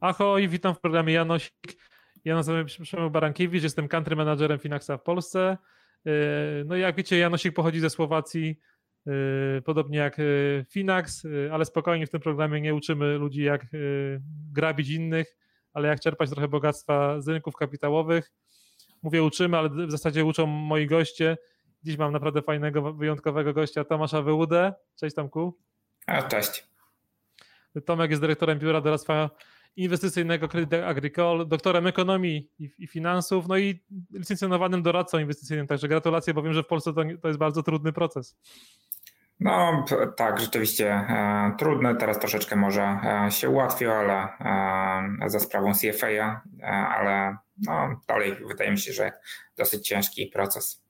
Ahoj, witam w programie Janosik. Ja nazywam się Przemek Barankiewicz, jestem country managerem Finaxa w Polsce. E, no i jak wiecie, Janosik pochodzi ze Słowacji, e, podobnie jak e, Finax, ale spokojnie w tym programie nie uczymy ludzi jak grabić innych, ale jak czerpać trochę bogactwa z rynków kapitałowych. Mówię uczymy, ale w zasadzie uczą moi goście. Dziś mam naprawdę fajnego, wyjątkowego gościa, Tomasza Wyłudę. Cześć Tomku. A, cześć. Tomek jest dyrektorem Biura Doradztwa inwestycyjnego Credit Agricole, doktorem ekonomii i, i, finansów, no i licencjonowanym doradcą inwestycyjnym. Także gratulacje, bo wiem, że w Polsce to, to jest bardzo trudny proces. No tak, rzeczywiście e, trudny. Teraz troszeczkę może e, się ułatwił, ale e, za sprawą CFA, e, ale no, dalej wydaje mi się, że dosyć ciężki proces.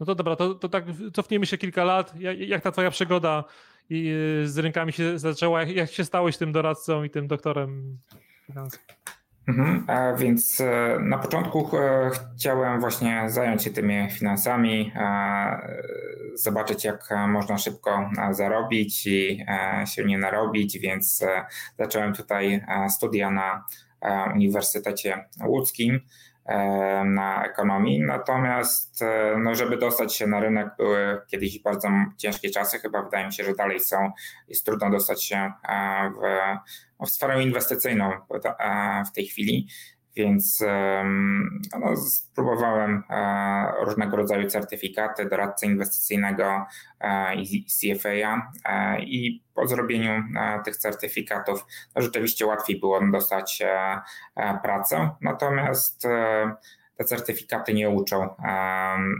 No to dobra, to, to tak cofnijmy się kilka lat. Jak, jak ta twoja przygoda y, z rynkami się zaczęła? Jak, jak się stałeś tym doradcą i tym doktorem? Mhm, więc e, na początku e, chciałem właśnie zająć się tymi finansami, zobaczyć jak można szybko zarobić i się nie narobić, więc e, zacząłem tutaj studia na Uniwersytecie Łódzkim na ekonomii. Natomiast, e, no, żeby dostać się na rynek, były kiedyś bardzo ciężkie czasy. Chyba wydaje mi się, że dalej są. Jest trudno dostać się e, w, w sferę inwestycyjną e, w tej chwili. Więc no, spróbowałem różnego rodzaju certyfikaty doradcy inwestycyjnego i CFA i po zrobieniu tych certyfikatów no, rzeczywiście łatwiej było dostać pracę. Natomiast te certyfikaty nie uczą,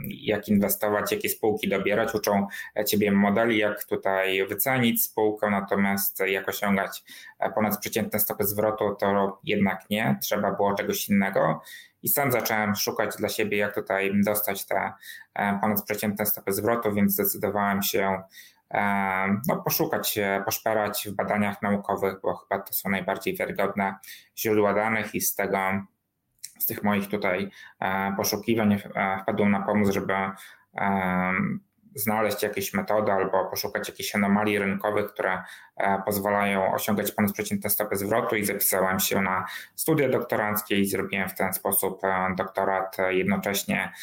jak inwestować, jakie spółki dobierać, uczą ciebie modeli, jak tutaj wycenić spółkę, natomiast jak osiągać ponadprzeciętne stopy zwrotu, to jednak nie, trzeba było czegoś innego. I sam zacząłem szukać dla siebie, jak tutaj dostać te ponadprzeciętne stopy zwrotu, więc zdecydowałem się no, poszukać, poszperać w badaniach naukowych, bo chyba to są najbardziej wiarygodne źródła danych i z tego z tych moich tutaj e, poszukiwań e, wpadłem na pomysł, żeby e, znaleźć jakieś metody albo poszukać jakichś anomalii rynkowych, które pozwalają osiągać ponadprzeciętne stopy zwrotu i zapisałem się na studia doktoranckie i zrobiłem w ten sposób doktorat jednocześnie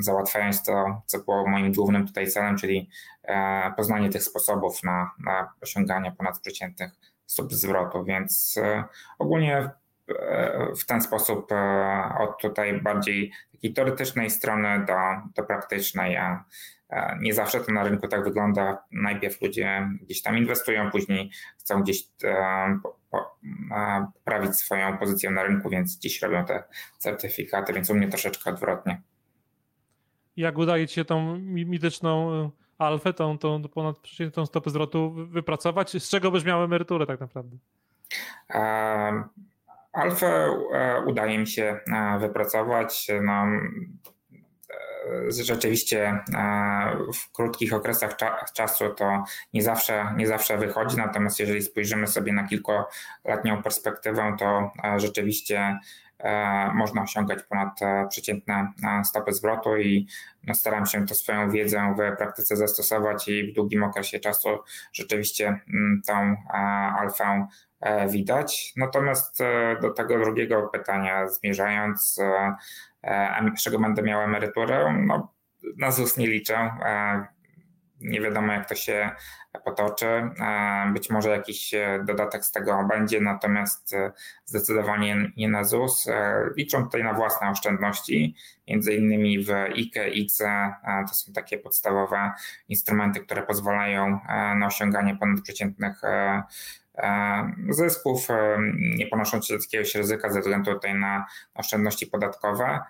załatwiając to, co było moim głównym tutaj celem, czyli poznanie tych sposobów na, na osiąganie ponadprzeciętnych stóp zwrotu, więc ogólnie w ten sposób e, od tutaj bardziej takiej teoretycznej strony do, do praktycznej, a nie zawsze to na rynku tak wygląda. Najpierw ludzie gdzieś tam inwestują, później chcą gdzieś e, poprawić swoją pozycję na rynku, więc dziś robią te certyfikaty, więc u mnie troszeczkę odwrotnie. Jak udaje Ci się tą mityczną e, alfę, tą, tą ponad tą stopę zwrotu wypracować? Z czego byś miał emeryturę tak naprawdę? Alfę e, udaje mi się e, wypracować. No, e, rzeczywiście w krótkich okresach czasu to nie zawsze, nie zawsze wychodzi, natomiast jeżeli spojrzymy sobie na kilkuletnią perspektywę, to rzeczywiście można osiągać ponad przeciętne stopy zwrotu i no, staram się to swoją wiedzę w praktyce zastosować i w długim okresie czasu rzeczywiście mm, tą alfę widać. Natomiast e, do tego drugiego pytania zmierzając, e, z czego będę miał emeryturę, no, na ZUS nie liczę. Nie wiadomo, jak to się potoczy. Być może jakiś dodatek z tego będzie, natomiast zdecydowanie nie na ZUS. Liczą tutaj na własne oszczędności, między innymi w IKE, ICE. To są takie podstawowe instrumenty, które pozwalają na osiąganie ponadprzeciętnych zysków, nie ponosząc jakiegoś ryzyka ze względu tutaj na oszczędności podatkowe.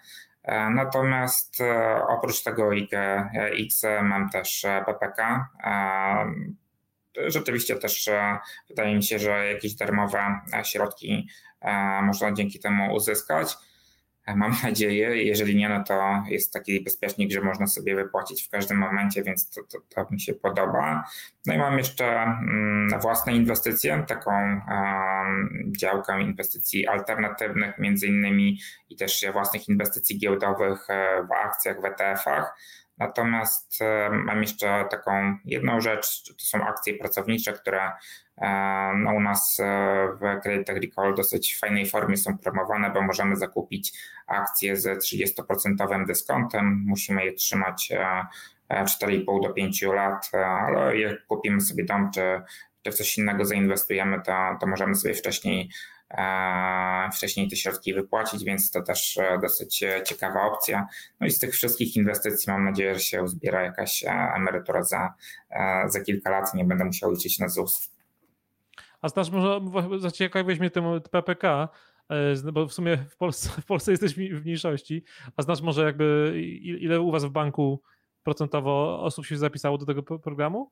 E, natomiast e, oprócz tego X mam też e, PPK. Rzeczywiście też wydaje mi się, że jakieś darmowe środki można dzięki temu uzyskać. Mam nadzieję. Jeżeli nie, no to jest taki bezpiecznik, że można sobie wypłacić w każdym momencie, więc to, to, to mi się podoba. No i mam jeszcze mm, własne inwestycje, taką um, działkę inwestycji alternatywnych, między innymi i też własnych inwestycji giełdowych e, w akcjach, w ETF-ach. Natomiast e, mam jeszcze taką jedną rzecz, to są akcje pracownicze, które e, no u nas e, w Credit Agricole dosyć fajnej formie są promowane, bo możemy zakupić akcje z 30% dyskontem, musimy je trzymać 4,5 do 5 lat, ale jak kupimy sobie dom czy, czy w coś innego zainwestujemy, to, to możemy sobie wcześniej wcześniej te środki wypłacić, więc to też e, dosyć e, ciekawa opcja. No i z tych wszystkich inwestycji mam nadzieję, że się uzbiera jakaś emerytura za, za kilka lat nie będę musiał liczyć na ZUS. A znasz może, zaciekawiłeś mnie tym PPK, bo w sumie w Polsce, w Polsce jesteś w mniejszości, a znasz może jakby ile u was w banku procentowo osób się zapisało do tego programu?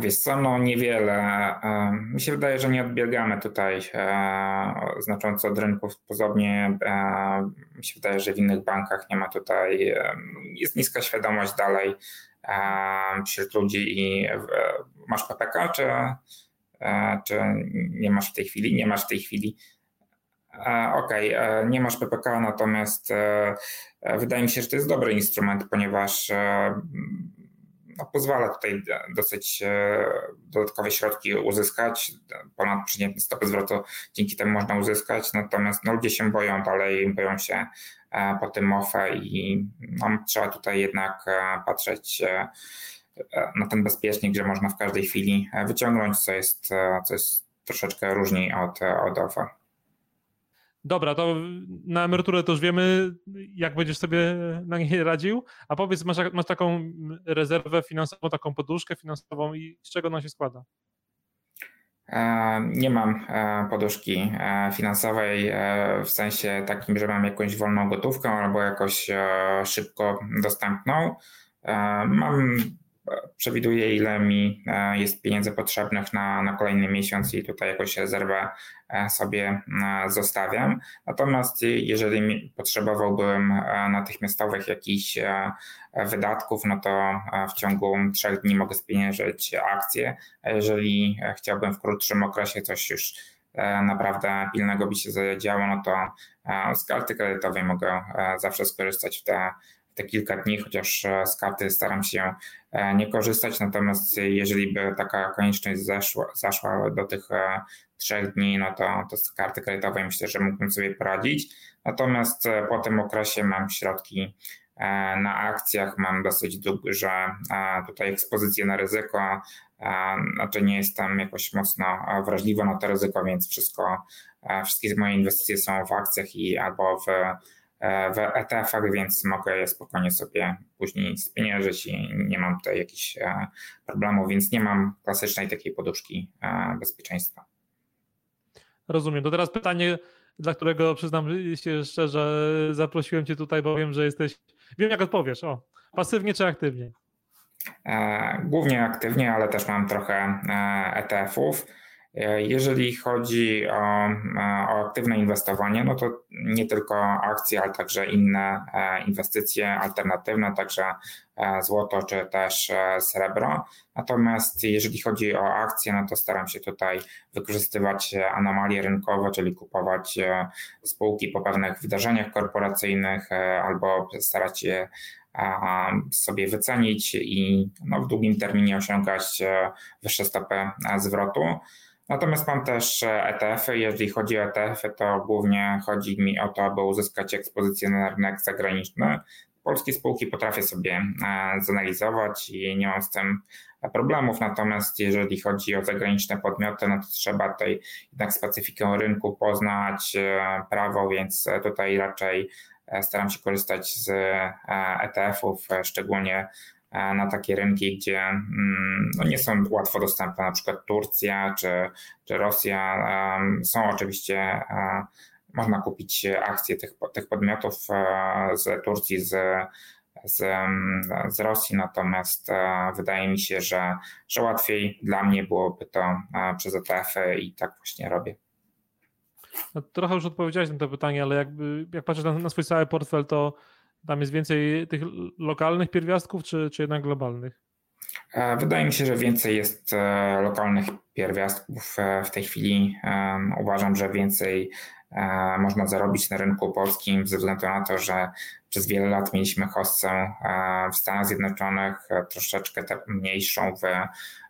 Wiesz co, no niewiele. Mi się wydaje, że nie odbiegamy tutaj znacząco od rynków. Podobnie mi się wydaje, że w innych bankach nie ma tutaj, jest niska świadomość dalej wśród ludzi i masz PPK, czy, czy nie masz w tej chwili? Nie masz w tej chwili. Okej, okay, nie masz PPK, natomiast wydaje mi się, że to jest dobry instrument, ponieważ no, pozwala tutaj dosyć e, dodatkowe środki uzyskać. Ponad przeciętne stopy zwrotu dzięki temu można uzyskać, natomiast no, ludzie się boją dalej, boją się e, po tym MOFE i no, trzeba tutaj jednak e, patrzeć na ten bezpiecznik, że można w każdej chwili wyciągnąć, co jest, co jest troszeczkę różniej od, od OFE. Dobra, to na emeryturę to już wiemy, jak będziesz sobie na niej radził. A powiedz, masz, masz taką rezerwę finansową, taką poduszkę finansową i z czego ona się składa? E, nie mam e, poduszki e, finansowej w sensie takim, że mam jakąś wolną gotówkę albo jakoś szybko dostępną. Mam przewiduję, ile mi e, jest pieniędzy potrzebnych na, na kolejny miesiąc i tutaj jakąś rezerwę e, sobie e, zostawiam. Natomiast jeżeli potrzebowałbym natychmiastowych jakichś wydatków, no to w ciągu trzech dni mogę spieniężyć akcje, a jeżeli chciałbym w krótszym okresie coś już naprawdę pilnego by się zadziało, no to z karty kredytowej mogę zawsze skorzystać w te te kilka dni, chociaż e, z karty staram się e, nie korzystać. Natomiast jeżeli by taka konieczność zaszła, zaszła do tych e, trzech dni, no to, to z karty kredytowej myślę, że mógłbym sobie poradzić. Natomiast po tym okresie mam środki na akcjach, mam dosyć duże tutaj ekspozycję na ryzyko, znaczy nie jestem jakoś mocno wrażliwy na to ryzyko, więc wszystko, wszystkie moje inwestycje są w akcjach i albo w w ETF-ach, więc mogę je spokojnie sobie później spieniężyć i nie mam tutaj jakichś e, problemów, więc nie mam klasycznej takiej poduszki e, bezpieczeństwa. Rozumiem. To teraz pytanie, dla którego przyznam się szczerze, zaprosiłem Cię tutaj, bo wiem, że jesteś. Wiem, jak odpowiesz. O, pasywnie czy aktywnie? Głównie aktywnie, ale też mam trochę ETF-ów. E, jeżeli chodzi o, e, o, aktywne inwestowanie, no to nie tylko akcje, ale także inne e, inwestycje alternatywne, także złoto czy też srebro. Natomiast jeżeli chodzi o akcje, no to staram się tutaj wykorzystywać anomalie rynkowe, czyli kupować spółki po pewnych wydarzeniach korporacyjnych albo starać się sobie wycenić i no, w długim terminie osiągać wyższe stopy zwrotu. Natomiast mam też ETF-y. Jeżeli chodzi o ETF-y, to głównie chodzi mi o to, aby uzyskać ekspozycję na rynek zagraniczny. Polskie spółki potrafię sobie e, zanalizować i nie mam z tym problemów. Natomiast jeżeli chodzi o zagraniczne podmioty, no to trzeba tutaj jednak specyfikę rynku poznać, e, prawo, więc tutaj raczej e, staram się korzystać z ETF-ów, szczególnie E, na takie rynki, gdzie mm, no nie są łatwo dostępne, na przykład Turcja czy, czy Rosja. Są oczywiście, e, można kupić akcje tych, tych podmiotów e, z Turcji, z, z, z Rosji, natomiast wydaje mi się, że, że łatwiej dla mnie byłoby to przez ETF-y i tak właśnie robię. No, trochę już odpowiedziałeś na to pytanie, ale jakby, jak patrzysz na, na swój cały portfel, to tam jest więcej tych lokalnych pierwiastków, czy, czy jednak globalnych? E, wydaje mi się, że więcej jest e, lokalnych pierwiastków e, w tej chwili. Uważam, że więcej można zarobić na rynku polskim ze względu na to, że przez wiele lat mieliśmy hossę w Stanach Zjednoczonych, troszeczkę mniejszą w,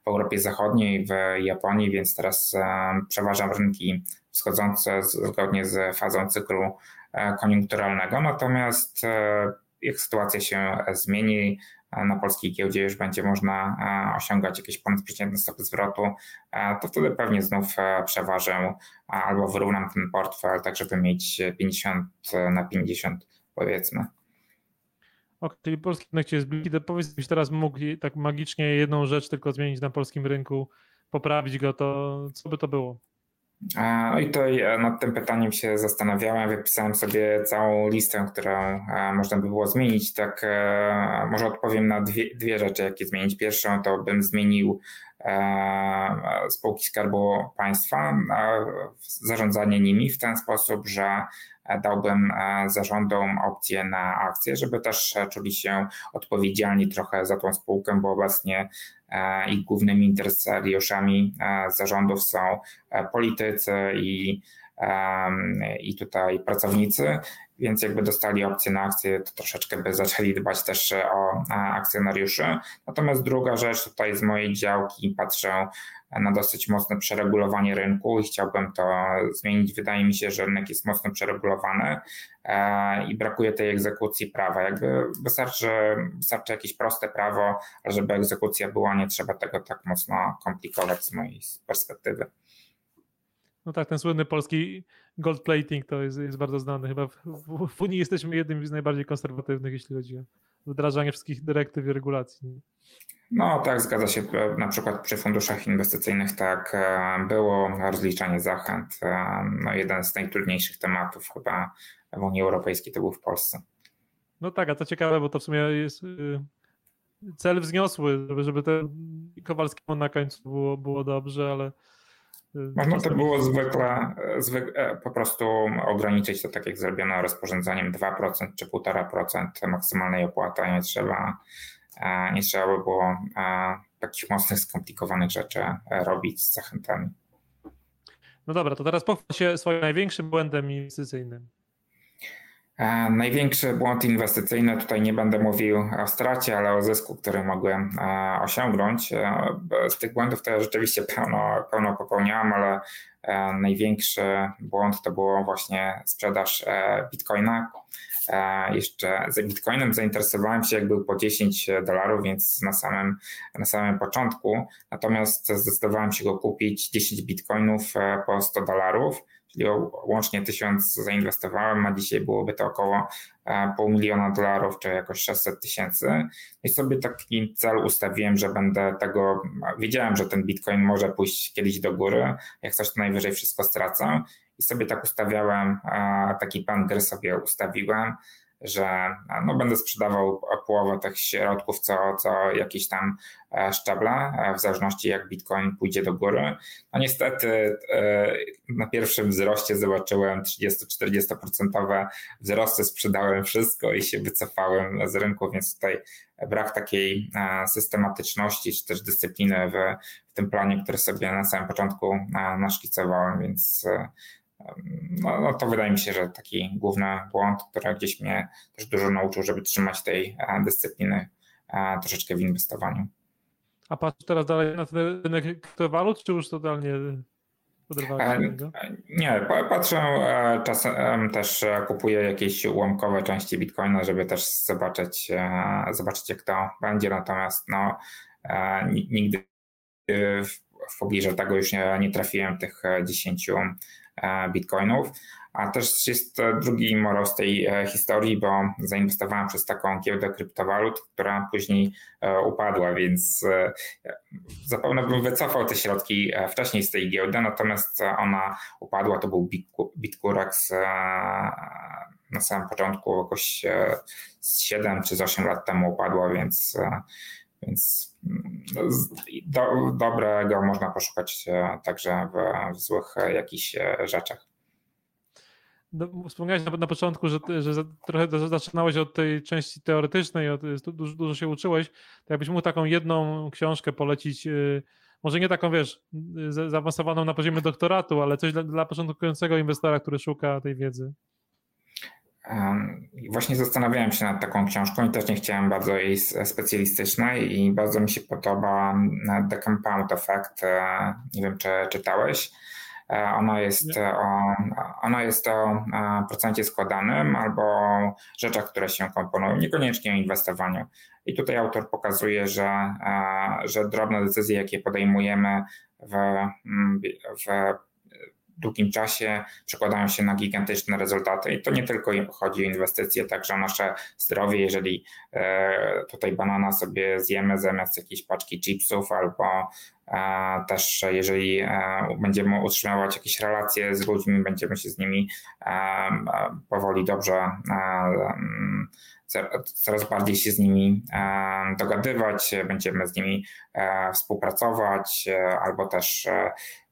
w Europie Zachodniej, w Japonii, więc teraz przeważam rynki wschodzące zgodnie z fazą cyklu koniunkturalnego. Natomiast jak sytuacja się zmieni, na polskiej giełdzie już będzie można osiągać jakieś ponadprzeciętne stopy zwrotu, to wtedy pewnie znów e, przeważę albo wyrównam ten portfel, tak żeby mieć 50 na 50 powiedzmy. Ok, czyli polski rynek jest bliski. Powiedz, gdybyś teraz mógł tak magicznie jedną rzecz tylko zmienić na polskim rynku, poprawić go, to co by to było? No i tutaj e, nad tym pytaniem się zastanawiałem, wypisałem sobie całą listę, którą e, można by było zmienić. Tak, e, może odpowiem na dwie, dwie rzeczy, jakie zmienić. Pierwszą to bym zmienił spółki Skarbu Państwa, zarządzanie nimi w ten sposób, że dałbym zarządom opcję na akcje, żeby też czuli się odpowiedzialni trochę za tą spółkę, bo obecnie ich głównymi interesariuszami zarządów są politycy i, i tutaj pracownicy, więc jakby dostali opcję na akcje, to troszeczkę by zaczęli dbać też o akcjonariuszy. Natomiast druga rzecz tutaj z mojej działki patrzę na dosyć mocne przeregulowanie rynku i chciałbym to zmienić. Wydaje mi się, że rynek jest mocno przeregulowany e, i brakuje tej egzekucji prawa. Jakby wystarczy, wystarczy jakieś proste prawo, żeby egzekucja była, nie trzeba tego tak mocno komplikować z mojej perspektywy. No tak, ten słynny polski gold plating to jest, jest bardzo znany. Chyba w, w, w Unii jesteśmy jednym z najbardziej konserwatywnych, jeśli chodzi o wdrażanie wszystkich dyrektyw i regulacji. No tak, zgadza się. Na przykład przy funduszach inwestycyjnych tak e, było, rozliczanie zachęt. E, no jeden z najtrudniejszych tematów chyba w Unii Europejskiej to był w Polsce. No tak, a to ciekawe, bo to w sumie jest y, cel wzniosły, żeby, żeby ten Kowalskiemu na końcu było, było dobrze, ale można to było zwykle, zwykle po prostu ograniczyć to tak jak zrobiono rozporządzeniem 2% czy 1,5% maksymalnej opłaty, nie trzeba nie trzeba by było takich mocnych, skomplikowanych rzeczy e, robić z zachętami. No dobra, to teraz pochwal się swoim największym błędem inwestycyjnym. E, największy błąd inwestycyjny, tutaj nie będę mówił o stracie, ale o zysku, który mogłem e, osiągnąć. Z tych błędów to ja rzeczywiście pełno, pełno popełniałem, ale największy błąd to było właśnie sprzedaż bitcoina. Jeszcze za Bitcoinem zainteresowałem się, jak był po 10 dolarów, więc na samym, na samym początku. Natomiast zdecydowałem się go kupić 10 Bitcoinów e, po 100 dolarów czyli łącznie 1000 zainwestowałem, a dzisiaj byłoby to około e, pół miliona dolarów, czy jakoś 600 tysięcy. I sobie taki cel ustawiłem, że będę tego, wiedziałem, że ten bitcoin może pójść kiedyś do góry, jak coś to najwyżej wszystko stracę i sobie tak ustawiałem, taki plan gry sobie ustawiłem, że no, będę sprzedawał połowę tych środków co, co jakieś tam e, szczeble, e, w zależności jak Bitcoin pójdzie do góry. No niestety e, na pierwszym wzroście zobaczyłem 30-40% wzrosty, sprzedałem wszystko i się wycofałem z rynku, więc tutaj brak takiej systematyczności czy też dyscypliny w, w tym planie, który sobie na samym początku naszkicowałem, więc no, no, to wydaje mi się, że taki główny błąd, który gdzieś mnie też dużo nauczył, żeby trzymać tej e, dyscypliny e, troszeczkę w inwestowaniu. A patrz teraz dalej na ten rynek kryptowalut, czy już totalnie e, Nie, patrzę, czasem też kupuję jakieś ułamkowe części Bitcoina, żeby też zobaczyć, zobaczyć jak to będzie, natomiast no, nigdy w pobliżu tego już nie, nie trafiłem tych 10 E, bitcoinów. A też jest drugi morał z tej e, historii, bo zainwestowałem przez taką giełdę kryptowalut, która później e, upadła, więc zapewne bym wycofał te środki wcześniej z tej giełdy, natomiast ona upadła, to był Bitcurex na samym początku, jakoś 7 czy 8 lat temu upadła, więc, więc do, dobrego można poszukać także w, w złych jakichś rzeczach. no, wspomniałeś na, na początku, że, że trochę zaczynałeś od tej części teoretycznej, od, dużo, dużo się uczyłeś, to jakbyś mógł taką jedną książkę polecić, może nie taką, wiesz, zaawansowaną na poziomie doktoratu, ale coś dla, dla początkującego inwestora, który szuka tej wiedzy. Właśnie zastanawiałem się nad taką książką i też nie chciałem bardzo jej specjalistycznej i bardzo mi się podoba The Compound Effect. E, nie wiem, czy czytałeś. E, ona jest, o, ona jest o procencie składanym albo rzeczach, które się komponują, niekoniecznie o inwestowaniu. I tutaj autor pokazuje, że, e, że drobne decyzje, jakie podejmujemy w, w długim czasie przekładają się na gigantyczne rezultaty. I to nie tylko chodzi o inwestycje, także o nasze zdrowie. Jeżeli e, tutaj banana sobie zjemy zamiast jakiejś paczki chipsów, albo e, też jeżeli e, będziemy utrzymywać jakieś relacje z ludźmi, będziemy się z nimi powoli dobrze coraz bardziej się z nimi dogadywać, będziemy z nimi współpracować, albo też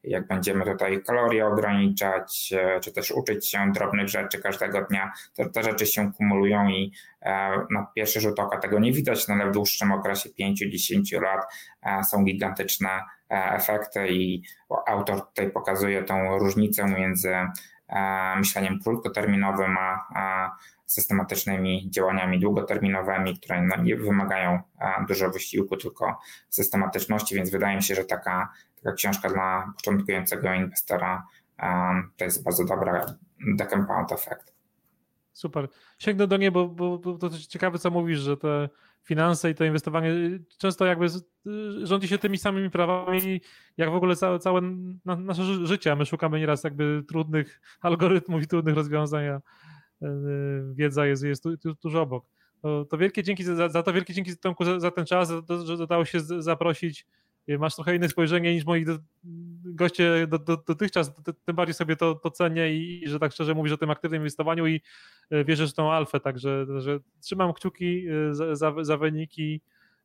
jak będziemy tutaj kalorie ograniczać, e, czy też uczyć się drobnych rzeczy każdego dnia, to te rzeczy się kumulują i e, na pierwszy rzut oka tego nie widać, no ale w dłuższym okresie 5-10 lat e, są gigantyczne efekty i autor tutaj pokazuje tą różnicę między myśleniem krótkoterminowym a systematycznymi działaniami długoterminowymi, które nie wymagają dużo wysiłku, tylko systematyczności, więc wydaje mi się, że taka taka książka dla początkującego inwestora to jest bardzo dobra The Compound Effect. Super. Sięgnę do niej, bo, bo, bo to ciekawe, co mówisz, że te finanse i to inwestowanie często jakby rządzi się tymi samymi prawami, jak w ogóle całe, całe nasze życie. A my szukamy nieraz jakby trudnych algorytmów i trudnych rozwiązań, a e, wiedza jest, jest tu, tu, tuż obok. To, to wielkie dzięki za, za, to, wielkie dzięki Tomku za, za ten czas, za to, że udało się zaprosić masz trochę inne spojrzenie niż moi do, goście do, do, dotychczas, tym bardziej sobie to, to cenię i, i, że tak szczerze mówisz o tym aktywnym inwestowaniu i e, wierzę w tą alfę, także że trzymam kciuki e, za, za, za wyniki.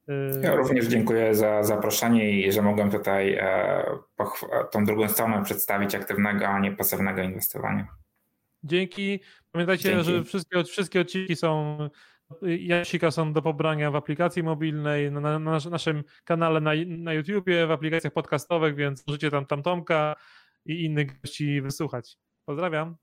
E, ja również dziękuję za zaproszenie i że mogłem tutaj tą drugą stronę przedstawić aktywnego, a nie pasywnego inwestowania. Dzięki. Pamiętajcie, Dzięki. że wszystkie, wszystkie odcinki są Jasika są do pobrania w aplikacji mobilnej, na, na, na naszym kanale na, na YouTubie, w aplikacjach podcastowych, więc możecie tam, tam Tomka i innych gości wysłuchać. Pozdrawiam.